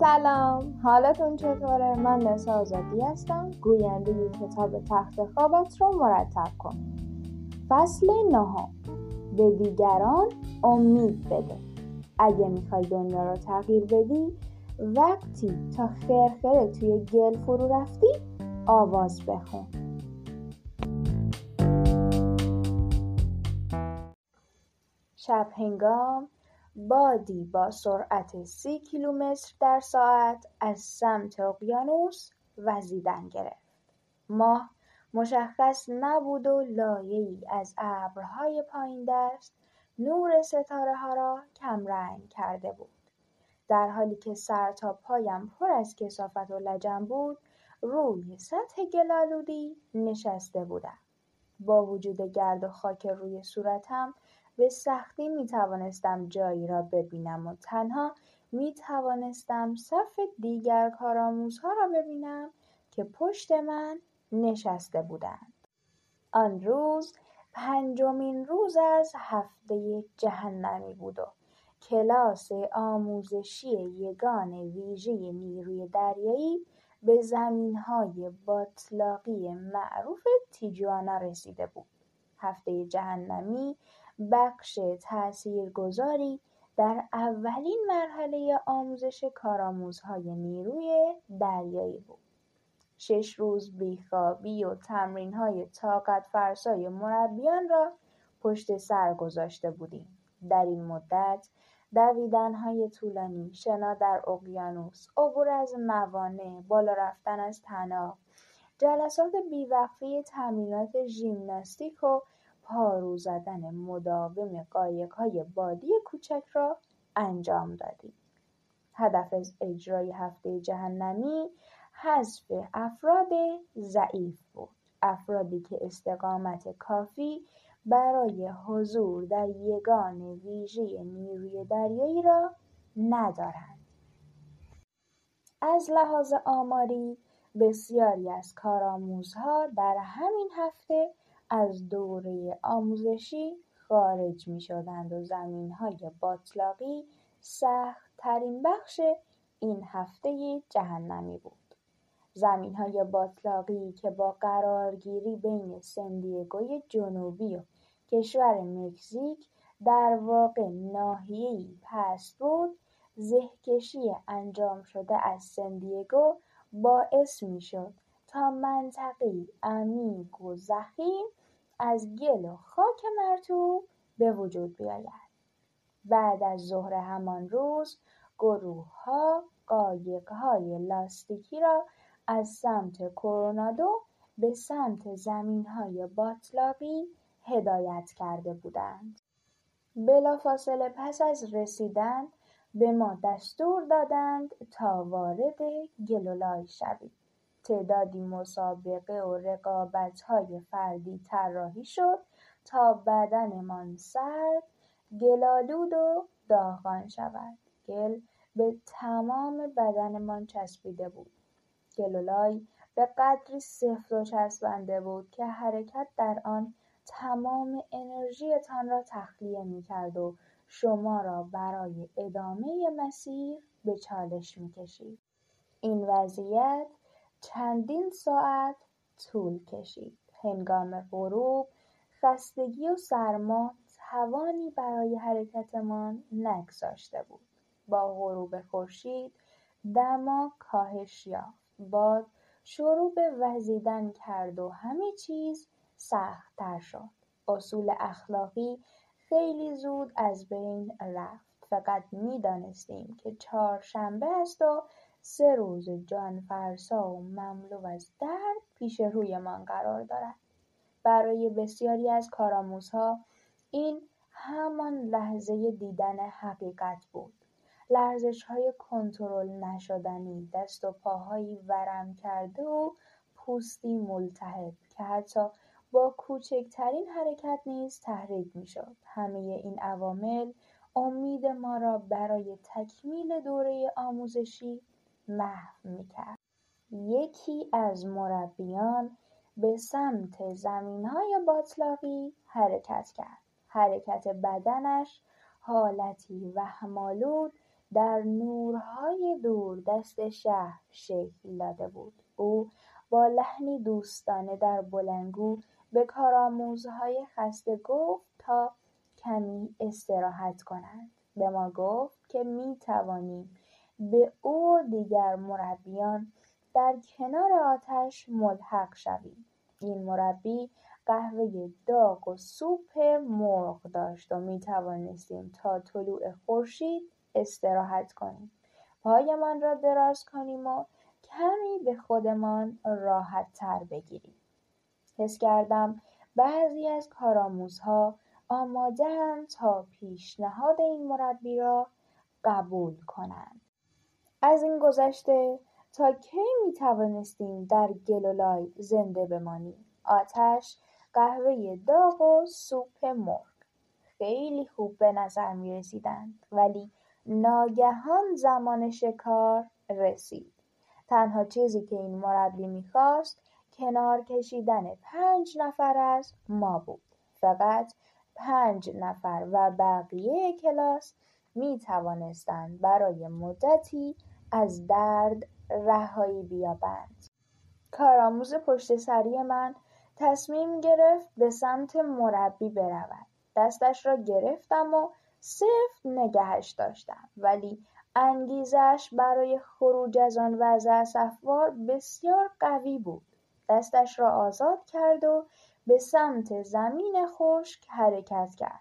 سلام. حالتون چطوره؟ من نسا آزادی هستم. گوینده کتاب تخت خوابت رو مرتب کن. فصل نهم. به دیگران امید بده. اگه می‌خوای دنیا رو تغییر بدی وقتی تا خرخره توی گل فرو رفتی آواز بخون. شب هنگام. بادی با سرعت سی کیلومتر در ساعت از سمت اقیانوس وزیدن گرفت. ماه مشخص نبود و ای از ابرهای پایین دست نور ستاره ها را کمرنگ کرده بود. در حالی که سر تا پایم پر از کسافت و لجن بود روی سطح گلالودی نشسته بودم. با وجود گرد و خاک روی صورتم به سختی می توانستم جایی را ببینم و تنها می توانستم صف دیگر کارآموزها را ببینم که پشت من نشسته بودند. آن روز پنجمین روز از هفته جهنمی بود و کلاس آموزشی یگان ویژه نیروی دریایی به زمینهای باطلاقی معروف تیجوانا رسیده بود. هفته جهنمی بخش تاثیرگذاری در اولین مرحله آموزش کارآموزهای نیروی دریایی بود. شش روز بیخوابی و تمرینهای طاقت فرسای مربیان را پشت سر گذاشته بودیم. در این مدت دویدنهای طولانی، شنا در اقیانوس، عبور از موانع، بالا رفتن از طناب، جلسات بیوقفه تمرینات ژیمناستیک و پارو زدن مداوم های بادی کوچک را انجام دادیم. هدف از اجرای هفته جهنمی حذف افراد ضعیف بود. افرادی که استقامت کافی برای حضور در یگان ویژه نیروی دریایی را ندارند. از لحاظ آماری بسیاری از کارآموزها در همین هفته از دوره آموزشی خارج می شدند و های باطلاقی ترین بخش این هفته جهنمی بود. های باطلاقی که با قرارگیری بین سندیگوی جنوبی و کشور مکزیک در واقع ناحیه‌ای پست بود، زهکشی انجام شده از سندیگو باعث می‌شد تا منطقه‌ای عمیق و ضخیم از گل و خاک مرطوب به وجود بیاید. بعد از ظهر همان روز گروهها قایقهای لاستیکی را از سمت کورونادو به سمت زمینهای باطلاقی هدایت کرده بودند. بلافاصله پس از رسیدن به ما دستور دادند تا وارد گلولای شویم. تعدادی مسابقه و رقابت‌های فردی طراحی شد تا بدنمان سرد، گلالود و داغان شود. گل به تمام بدنمان چسبیده بود. گلولای به قدری سفت و چسبنده بود که حرکت در آن تمام انرژیتان را تخلیه می‌کرد و شما را برای ادامه مسیر به چالش می‌کشید. این وضعیت چندین ساعت طول کشید. هنگام غروب خستگی و سرما توانی برای حرکتمان نگذاشته بود. با غروب خورشید دما کاهش یافت. باد شروع به وزیدن کرد و همه چیز سختتر شد. اصول اخلاقی خیلی زود از بین رفت. فقط می‌دانستیم که چهارشنبه است و سه روز جانفرسا و مملو از درد پیش رویمان قرار دارد. برای بسیاری از کارآموزها این همان لحظه دیدن حقیقت بود. های کنترل نشدنی، دست و پاهایی ورم کرده و پوستی ملتهب که حتی با کوچکترین حرکت نیز تحریک می‌شد. همه این عوامل امید ما را برای تکمیل دوره آموزشی محو می‌کرد. یکی از مربیان به سمت های باطلاقی حرکت کرد. حرکت بدنش حالتی وهمالود در نورهای دوردست شهر شکل داده بود او با لحنی دوستانه در بلندگو به کارآموزهای خسته گفت تا کمی استراحت کنند به ما گفت که می‌توانیم به او و دیگر مربیان در کنار آتش ملحق شویم. این مربی قهوه داغ و سوپ مرغ داشت و می‌توانستیم تا طلوع خورشید استراحت کنیم. پایمان را دراز کنیم و کمی به خودمان راحتتر بگیریم. حس کردم بعضی از کارآموزها آمادهاند تا پیشنهاد این مربی را قبول کنند. از این گذشته تا کی می‌توانستیم در گل و لای زنده بمانیم؟ آتش قهوه داغ و سوپ مرغ. خیلی خوب به نظر می‌رسیدند ولی ناگهان زمان شکار رسید. تنها چیزی که این مربی می‌خواست کنار کشیدن پنج نفر از ما بود. فقط پنج نفر و بقیه کلاس می توانستند برای مدتی از درد رهایی بیابند. کارآموز پشت سری من تصمیم گرفت به سمت مربی برود. دستش را گرفتم و سفت نگهش داشتم ولی انگیزش برای خروج از آن وضع اسفبار بسیار قوی بود. دستش را آزاد کرد و به سمت زمین خشک حرکت کرد.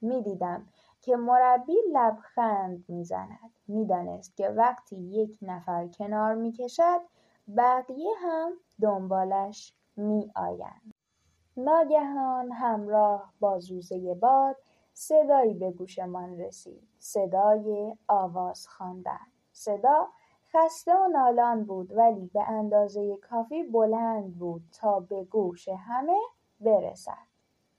می‌دیدم که مربی لبخند می‌زند. می‌دانست که وقتی یک نفر کنار می‌کشد بقیه هم دنبالش میآیند. ناگهان همراه با زوزه باد صدایی به گوشمان رسید. صدای آواز خواندن. صدا خسته و نالان بود ولی به اندازه کافی بلند بود تا به گوش همه برسد.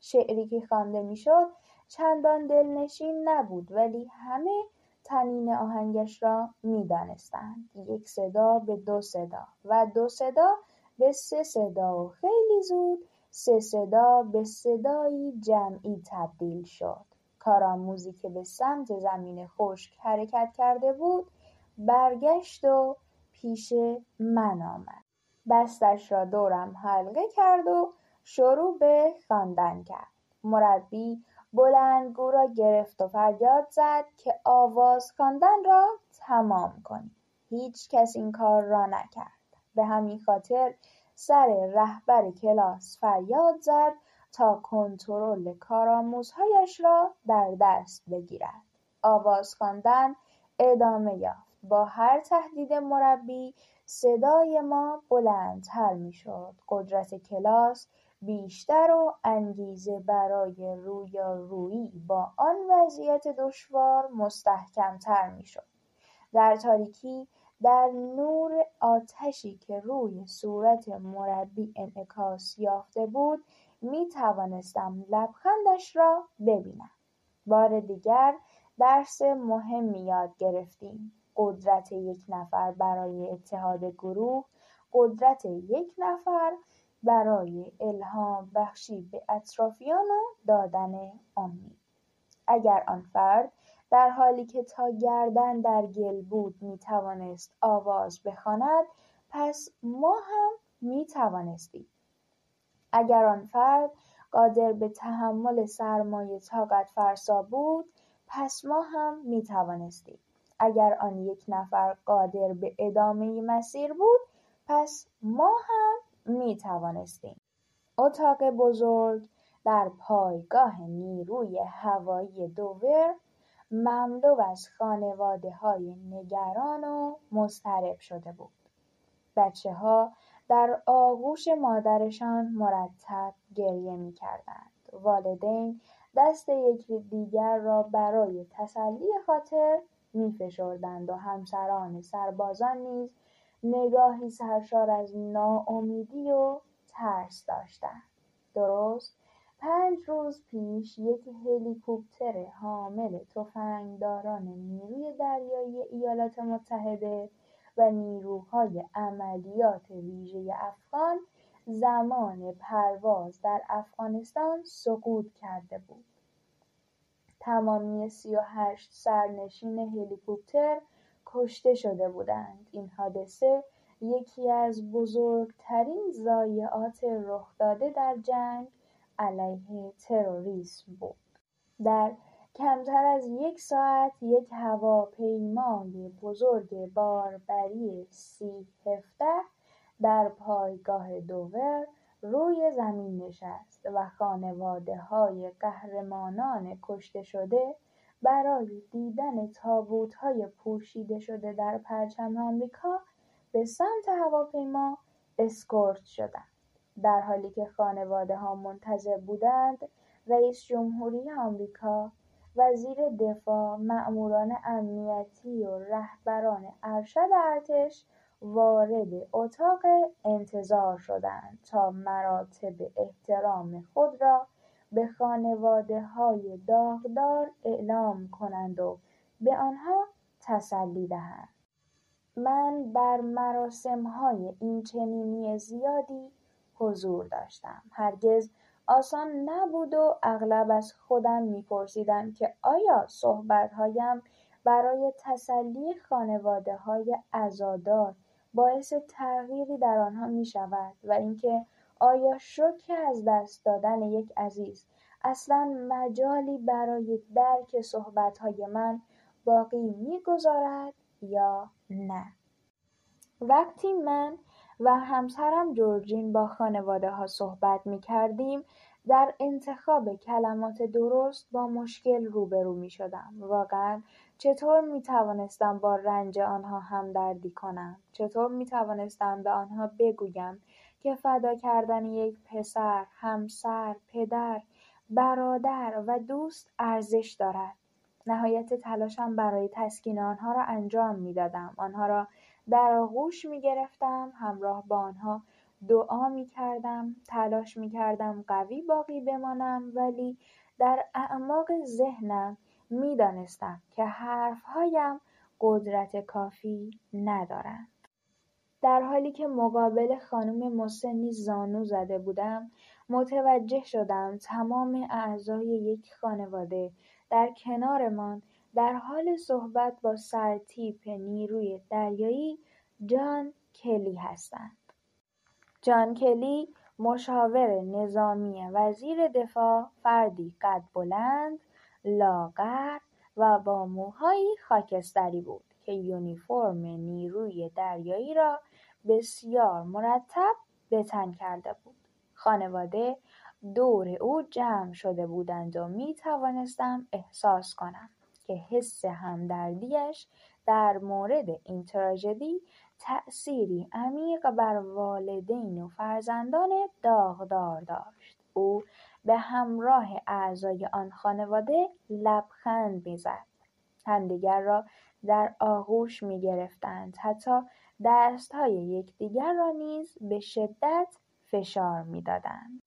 شعری که خوانده می‌شد چندان دلنشین نبود ولی همه تنین آهنگش را می‌دانستند. یک صدا به دو صدا و دو صدا به سه صدا و خیلی زود سه صدا به صدایی جمعی تبدیل شد. کارآموزی که به سمت زمین خشک حرکت کرده بود. برگشت و پیش من آمد. دستش را دورم حلقه کرد و شروع به خواندن کرد. مربی بلندگو را گرفت و فریاد زد که آواز خواندن را تمام کنیم هیچ کس این کار را نکرد. به همین خاطر سر رهبر کلاس فریاد زد تا کنترل کارآموزهایش را در دست بگیرد. آواز خواندن ادامه یافت. با هر تهدید مربی صدای ما بلندتر می‌شد. قدرت کلاس بیشتر و انگیزه برای رویارویی با آن وضعیت دشوار مستحکمتر می‌شد. در تاریکی در نور آتشی که روی صورت مربی انعکاس یافته بود می توانستم لبخندش را ببینم. بار دیگر درس مهمی یاد گرفتیم. قدرت یک نفر برای اتحاد گروه قدرت یک نفر برای الهام بخشی به اطرافیان و دادن امید. اگر آن فرد در حالی که تا گردن در گل بود می توانست آواز بخواند پس ما هم می توانستیم اگر آن فرد قادر به تحمل سرمای طاقت فرسا بود پس ما هم می توانستیم اگر آن یک نفر قادر به ادامه مسیر بود پس ما هم می توانستیم اتاق بزرگ در پایگاه نیروی هوایی دوور مملو از های نگران و مضطرب شده بود. بچه ها در آغوش مادرشان مرتب گریه می‌کردند. والدین دست یکدیگر را برای تسلی خاطر میفشردند و همسران سربازان نیز نگاهی سرشار از ناامیدی و ترس داشتند درست؟ پنج روز پیش یک هلیکوپتر حامل تفنگداران نیروی دریایی ایالات متحده و نیروهای عملیات ویژه افغان زمان پرواز در افغانستان سقوط کرده بود. تمامی سی و هشت سرنشین هلیکوپتر کشته شده بودند. این حادثه یکی از بزرگترین ضایعات رخداده در جنگ علیه تروریسم بود. در کمتر از یک ساعت یک هواپیمای بزرگ باربری سی هفته در پایگاه دوور روی زمین نشست و خانواده های قهرمانان کشته شده برای دیدن تابوت های پوشیده شده در پرچم آمریکا به سمت هواپیما اسکورت شدند. در حالی که خانواده ها منتظر بودند رئیس جمهوری آمریکا وزیر دفاع مأموران امنیتی و رهبران ارشد ارتش وارد اتاق انتظار شدند تا مراتب احترام خود را به خانواده های داغدار اعلام کنند و به آنها تسلی دهند. من در مراسم های این چنینی زیادی حضور داشتم. هرگز آسان نبود و اغلب از خودم میپرسیدم که آیا صحبتهایم برای تسلی خانواده های ازادار باعث تغییری در آنها می شود و اینکه آیا شوک از دست دادن یک عزیز اصلا مجالی برای درک صحبتهای من باقی می‌گذارد یا نه وقتی من و همسرم جورجین با خانواده ها صحبت می کردیم در انتخاب کلمات درست با مشکل روبرو می شدم. واقعا چطور می توانستم با رنج آنها همدردی کنم؟ چطور می توانستم به آنها بگویم که فدا کردن یک پسر، همسر، پدر، برادر و دوست ارزش دارد؟ نهایت تلاشم برای تسکین آنها را انجام می دادم. آنها را در آغوش می گرفتم همراه با آنها دعا می کردم تلاش می کردم قوی باقی بمانم ولی در اعماق ذهنم می دانستم که حرفهایم قدرت کافی ندارند. در حالی که مقابل خانم مسنی زانو زده بودم متوجه شدم تمام اعضای یک خانواده در کنارمان در حال صحبت با سرتیپ نیروی دریایی جان کلی هستند. جان کلی مشاور نظامی وزیر دفاع فردی قد بلند، لاغر و با موهایی خاکستری بود که یونیفرم نیروی دریایی را بسیار مرتب به تن کرده بود. خانواده دور او جمع شده بودند و می توانستم احساس کنم که حس همدردیش در مورد این تراژدی تأثیری عمیق بر والدین و فرزندان داغدار داشت. او به همراه اعضای آن خانواده لبخند می‌زد. همدیگر را در آغوش می گرفتند. حتی دستهای یکدیگر را نیز به شدت فشار می‌دادند.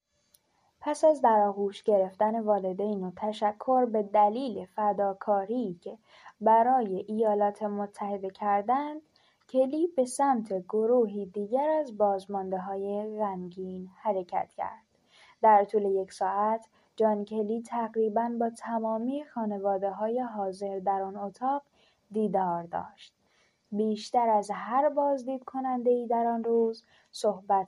پس از در آغوش گرفتن والدین و تشکر به دلیل فداکاری که برای ایالات متحده کردند کلی به سمت گروهی دیگر از های غمگین حرکت کرد. در طول یک ساعت جان کلی تقریبا با تمامی های حاضر در آن اتاق دیدار داشت. بیشتر از هر بازدید کننده ای در آن روز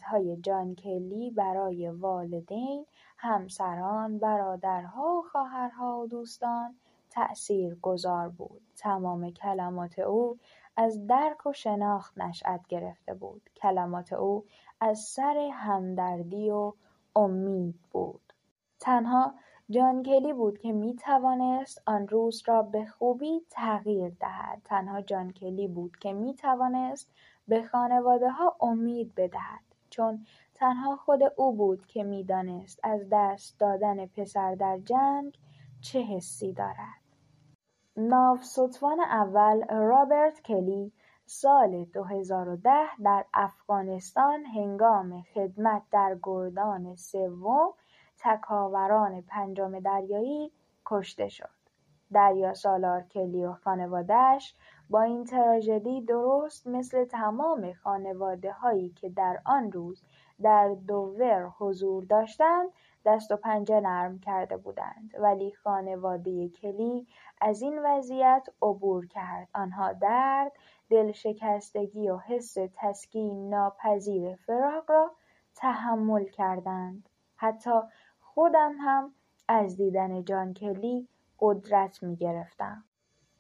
های جان کلی برای والدین، همسران، برادرها، خواهرها و دوستان تأثیر گذار بود. تمام کلمات او از درک و شناخت نشأت گرفته بود. کلمات او از سر همدردی و امید بود. تنها جان کلی بود که می توانست آن روز را به خوبی تغییر دهد. تنها جان کلی بود که می توانست به خانواده ها امید بدهد. چون تنها خود او بود که می‌دانست از دست دادن پسر در جنگ چه حسی دارد. ناوستوان اول رابرت کلی سال 2010 در افغانستان هنگام خدمت در گردان سوم تکاوران پنجم دریایی کشته شد. دریا سالار کلی و خانوادهش با این تراژدی درست مثل تمام خانواده هایی که در آن روز در دوور حضور داشتند دست و پنجه نرم کرده بودند. ولی خانواده کلی از این وضعیت عبور کرد. آنها درد دلشکستگی و حس تسکین ناپذیر فراق را تحمل کردند. حتی خودم هم از دیدن جان کلی قدرت می گرفتم.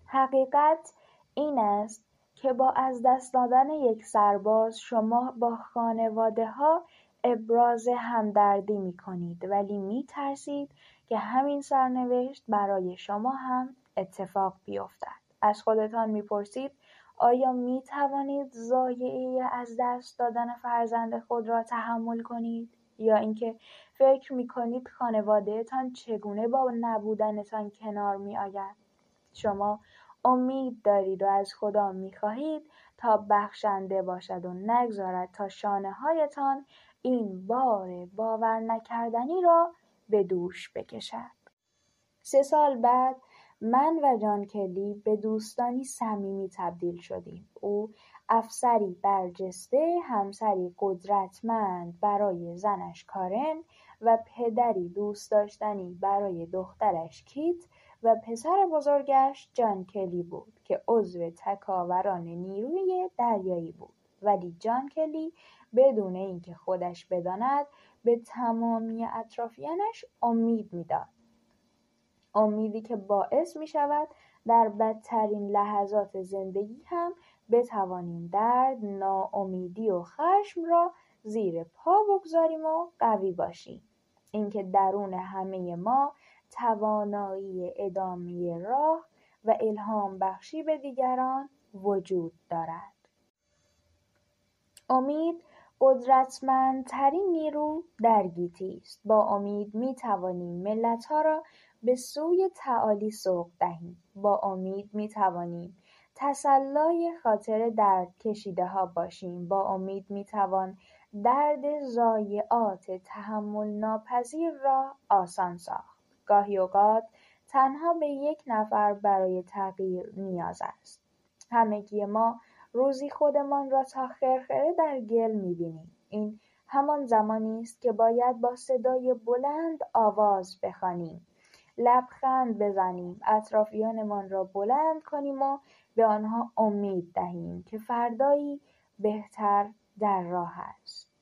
حقیقت این است که با از دست دادن یک سرباز شما با خانواده ها ابراز همدردی می کنید ولی می ترسید که همین سرنوشت برای شما هم اتفاق بیفتد. از خودتان می‌پرسید آیا می توانید ضایعه از دست دادن فرزند خود را تحمل کنید؟ یا اینکه فکر می کنید خانوادهتان چگونه با نبودنتان کنار می آید؟ شما امید دارید و از خدا می خواهید تا بخشنده باشد و نگذارد تا شانه هایتان این بار باور نکردنی را به دوش بکشد. سه سال بعد من و جان کلی به دوستانی صمیمی تبدیل شدیم. او افسری برجسته، همسری قدرتمند برای زنش کارن و پدری دوست داشتنی برای دخترش کیت و پسر بزرگش جان کلی بود که عضو تکاوران نیروی دریایی بود. ولی جان کلی بدون اینکه خودش بداند به تمامی اطرافیانش امید می‌داد. امیدی که باعث می شود در بدترین لحظات زندگی هم بتوانیم درد، ناامیدی و خشم را زیر پا بگذاریم و قوی باشیم. اینکه درون همه ما توانایی ادامه راه و الهام بخشی به دیگران وجود دارد. امید قدرتمندترین نیرو در گیتی است. با امید می توانیم ملتها را به سوی تعالی سوق دهیم. با امید می توانیم تسلای خاطر درد کشیده ها باشیم. با امید می توان درد ضایعات تحمل ناپذیر را آسان ساخت. گاهی اوقات تنها به یک نفر برای تغییر نیاز است. همگی ما روزی خودمان را تا خرخره در گل می‌بینیم. این همان زمانی است که باید با صدای بلند آواز بخوانیم. لبخند بزنیم. اطرافیانمان را بلند کنیم و به آنها امید دهیم که فردایی بهتر در راه است.